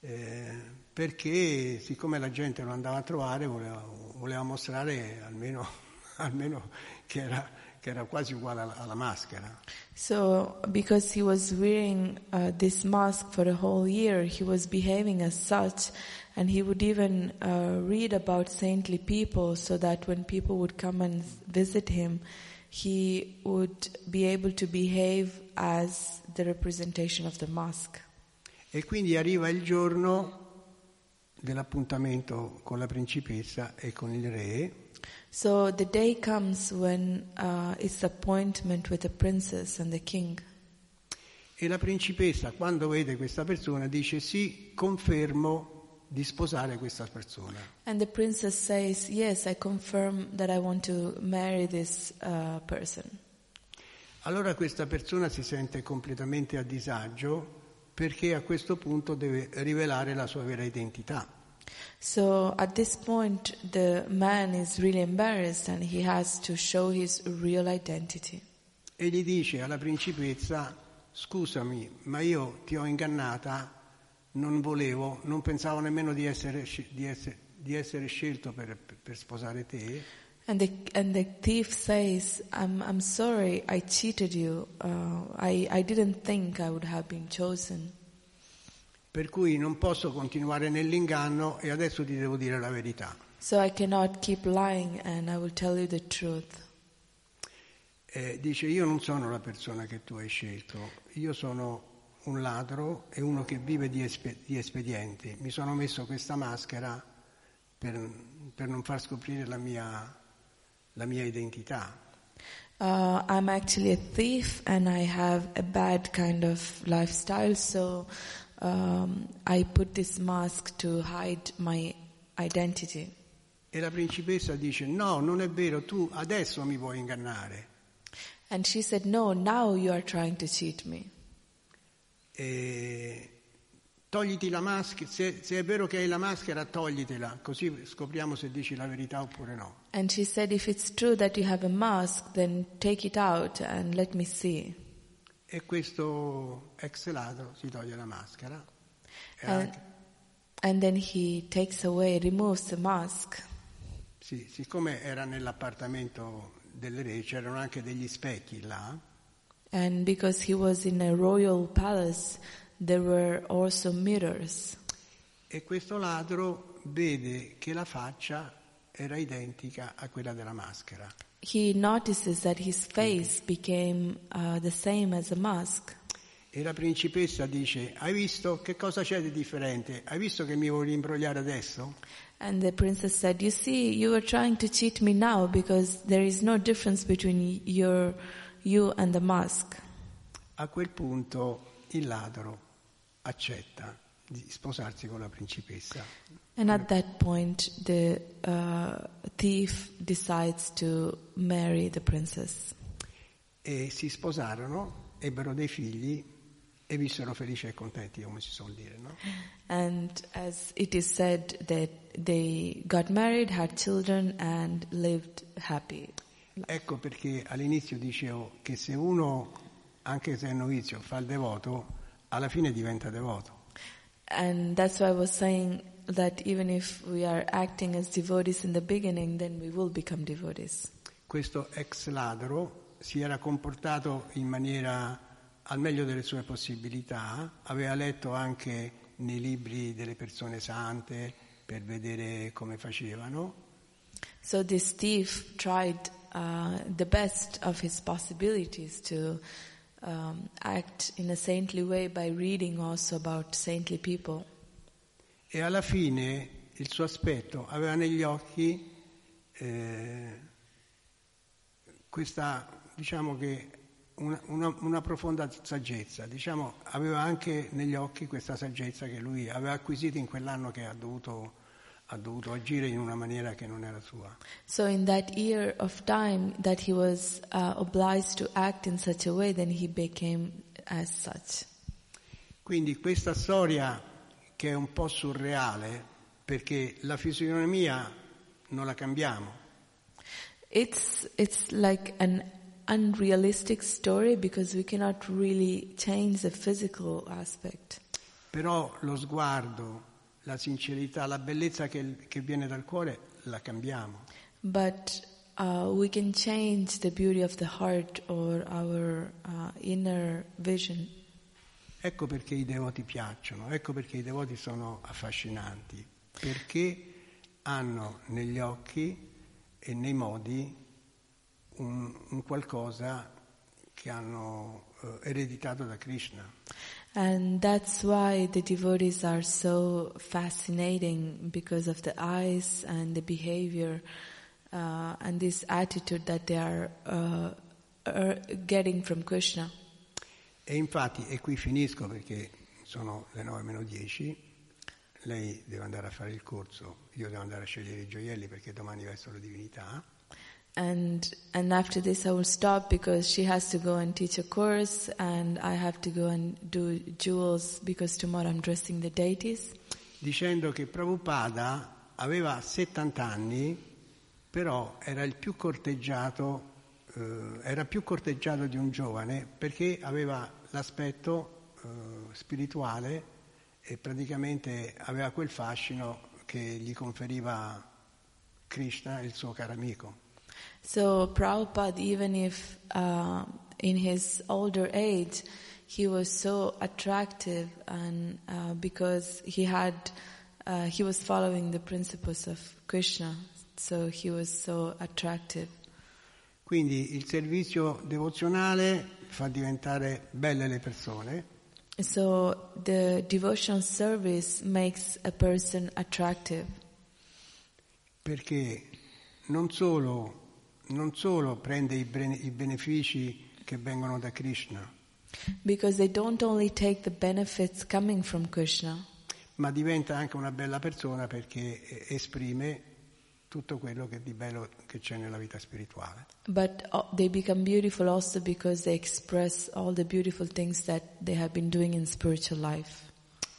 eh, perché siccome la gente lo andava a trovare voleva, voleva mostrare almeno, (laughs) almeno che, era, che era quasi uguale alla, maschera. So, because he was wearing uh, this mask for a whole year, he was behaving as such, and he would even uh, read about saintly people so that when people would come and visit him, he would be able to behave as the representation of the mask. E quindi arriva il giorno dell'appuntamento con la principessa e con il re So the day comes when uh, it's appointment with the princess and the king. e la principessa quando vede questa persona dice sì, confermo di sposare questa persona. And the princess says, Yes, I confirm that I want to marry this uh, person. Allora questa persona si sente completamente a disagio perché a questo punto deve rivelare la sua vera identità. So at this point, the man is really embarrassed and he has to show his real identity. E gli dice alla principessa, scusami, ma io ti ho ingannata, non volevo, non pensavo nemmeno di essere, di essere- di essere scelto per, per sposare te, And the, and the thief says, I'm, I'm sorry, I cheated you. Uh, I, I didn't think I would have been chosen. per cui non posso continuare nell'inganno e adesso ti devo dire la verità. So I cannot keep lying and I will tell you the truth. E dice, io non sono la persona che tu hai scelto, io sono un ladro e uno che vive di, espe- di espedienti. Mi sono messo questa maschera per, per non far scoprire la mia, la mia identità. Uh, I'm actually a thief and I have a bad kind of lifestyle, so um, I put this mask to hide my identity. E la principessa dice, no, non è vero, tu adesso mi vuoi ingannare. And she said, No, now you are trying to cheat me. E togliti la maschera, se, se è vero che hai la maschera, toglitela, così scopriamo se dici la verità oppure no. And she said, If it's true that you have a mask, then take it out and let me see. E questo ex ladro si toglie la maschera. E And, anche- and then he takes away, removes the mask. sì, siccome era nell'appartamento del re, c'erano anche degli specchi là, And because he was in a royal palace, there were also mirrors. e questo ladro vede che la faccia era identica a quella della maschera. He notices that his face became uh, the same as a mask. E la principessa dice, hai visto che cosa c'è di differente? Hai visto che mi vuoi imbrogliare adesso? And the princess said, You see, you were trying to cheat me now because there is no difference between your, you and the mask. A quel punto il ladro accetta di sposarsi con la principessa. And at that point, the uh, thief decides to marry the princess. E si sposarono, ebbero dei figli e vissero felici e contenti, come si suol dire, no? And as it is said that they got married, had children, and lived happy. Ecco perché all'inizio dicevo che se uno, anche se è novizio, fa il devoto, alla fine diventa devoto. And that's why I was saying that even if we are acting as devotees in the beginning, then we will become devotees. Questo ex ladro si era comportato in maniera al meglio delle sue possibilità, aveva letto anche nei libri delle persone sante per vedere come facevano So this thief tried uh, the best of his possibilities to um, act in a saintly way by reading also about saintly people. e alla fine il suo aspetto, aveva negli occhi eh, questa, diciamo che, una, una, una, profonda saggezza, diciamo, aveva anche negli occhi questa saggezza che lui aveva acquisito in quell'anno che ha dovuto, ha dovuto agire in una maniera che non era sua. So in that year of time that he was uh, obliged to act in such a way, then he became as such. Quindi questa storia che è un po' surreale, perché la fisionomia non la cambiamo. It's, it's like an unrealistic story because we cannot really change the physical aspect. Però lo sguardo, la sincerità, la bellezza che, che viene dal cuore la cambiamo. But uh, we can change the beauty of the heart or our uh, inner vision. Ecco perché i devoti piacciono, ecco perché i devoti sono affascinanti, perché hanno negli occhi e nei modi un, un qualcosa che hanno uh, ereditato da Krishna. And that's why the devotees are so fascinating because of the eyes and the behavior uh, and this attitude that they are, uh, are getting from Krishna. E infatti, e qui finisco perché sono le 9 meno 10, lei deve andare a fare il corso, io devo andare a scegliere i gioielli perché domani vesto la divinità. And and after this I will stop because she has to go and teach a course and I have to go and do jewels because tomorrow I'm dressing the deities. Dicendo che Prabhupada aveva 70 anni, però era il più corteggiato, eh, era più corteggiato di un giovane perché aveva l'aspetto eh, spirituale e praticamente aveva quel fascino che gli conferiva Krishna, il suo caro amico. So Prabhupada, even if uh, in his older age, he was so attractive and uh, because he had, uh, he was following the principles of Krishna, so he was so attractive. Quindi il servizio devozionale fa diventare belle le persone. So the devotional service makes a person attractive. Perché non solo, non solo prende i, bene, i benefici che vengono da Krishna, Because they don't only take the benefits coming from Krishna, ma diventa anche una bella persona perché esprime tutto quello che di bello che c'è nella vita spirituale. but uh, they become beautiful also because they express all the beautiful things that they have been doing in spiritual life.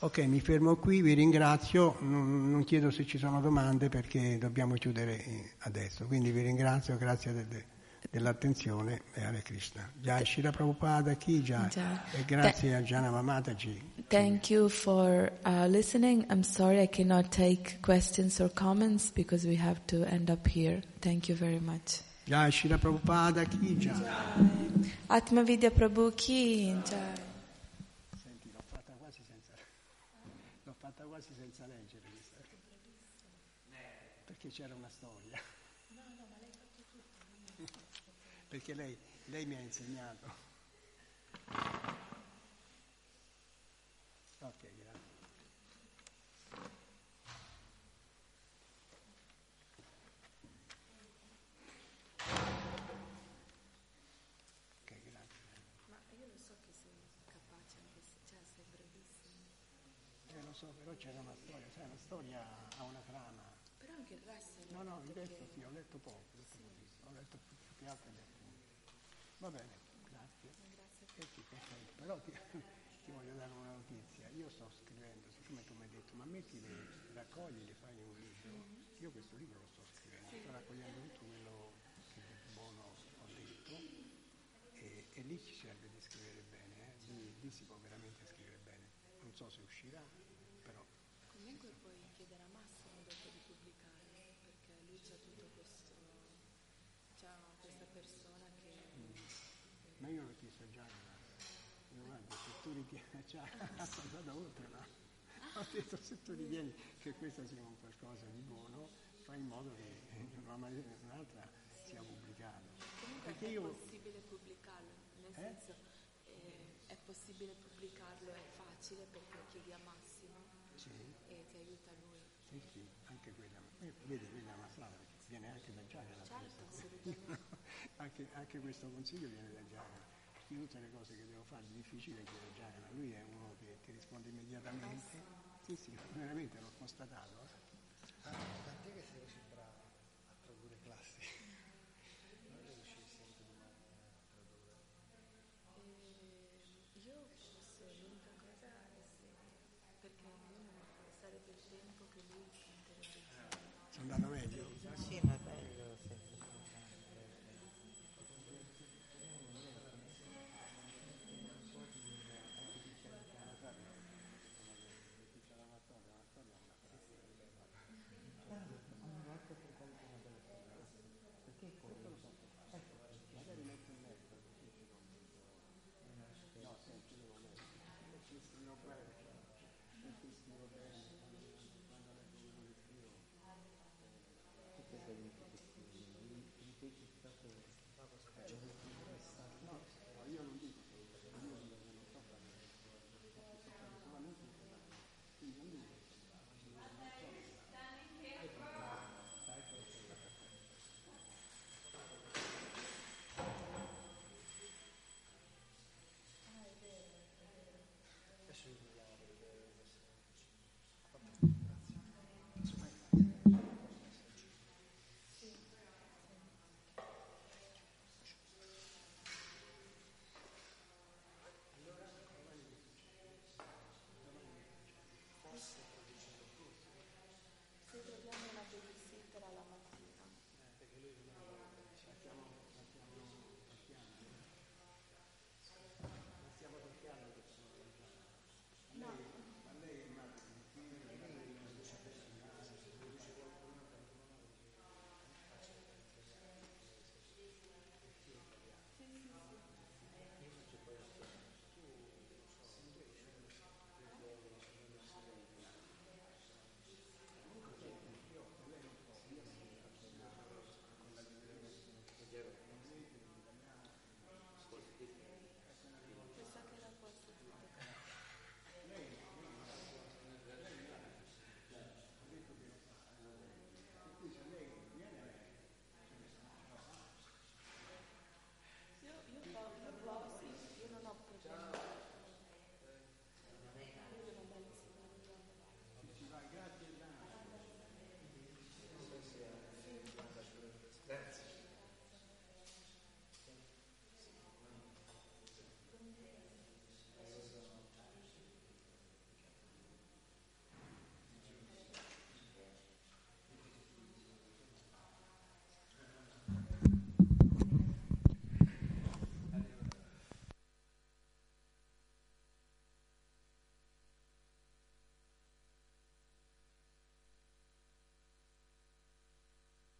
Ok, mi fermo qui, vi ringrazio, non, non chiedo se ci sono domande perché dobbiamo chiudere eh, adesso, quindi vi ringrazio, grazie de- de- dell'attenzione e Hare Krishna. Jai Shira Prabhupada Ki Jai e grazie a Janama Mataji. Thank you for uh, listening. I'm sorry I cannot take questions or comments because we have to end up here. Thank you very much. Jai Shira Prabhupada Ki Jai. Atma Vidya Prabhu ki jai. Senti, l'ho fatta quasi senza, l'ho fatta quasi senza leggere questa. Perché c'era una storia. Perché lei, lei mi ha insegnato. Ok, grazie. So, però c'era una storia, sai, una storia ha una trama. Però anche il resto No, no, il resto sì, ho letto poco, ho letto pochissimo, ho letto più, più che altro. Va bene, grazie. E ti però ti, (laughs) ti voglio dare una notizia. Io sto scrivendo, siccome tu mi hai detto, ma mettile, raccogli, le fai un libro. Io questo libro lo sto scrivendo, sto raccogliendo tutto quello che di buono ho detto e, e lì ci serve di scrivere bene, eh. lì, lì si può veramente scrivere bene. Non so se uscirà, però Comunque puoi chiedere a Massimo dopo di pubblicare, perché lui c'ha tutto questo, c'ha questa persona. Ma io l'ho chiesto già, io guarda, se tu ritieni, (laughs) cioè, sono andato oltre, ma ho detto se tu ritieni che questo sia un qualcosa di buono, fai in modo che in una maniera o in un'altra sia pubblicato. Perché io, possibile pubblicarlo, nel Eh? senso eh, è possibile pubblicarlo, è facile perché chiedi a Massimo sì, e ti aiuta lui. Sì, sì, anche quella. Eh, Vedi, vedi la strada, viene anche da Giacomo. Anche, anche questo consiglio viene da Giacomo. Di tutte le cose che devo fare di difficile chiede Giacomo. Lui è uno che ti risponde immediatamente. Sì, sì, veramente l'ho constatato. eh.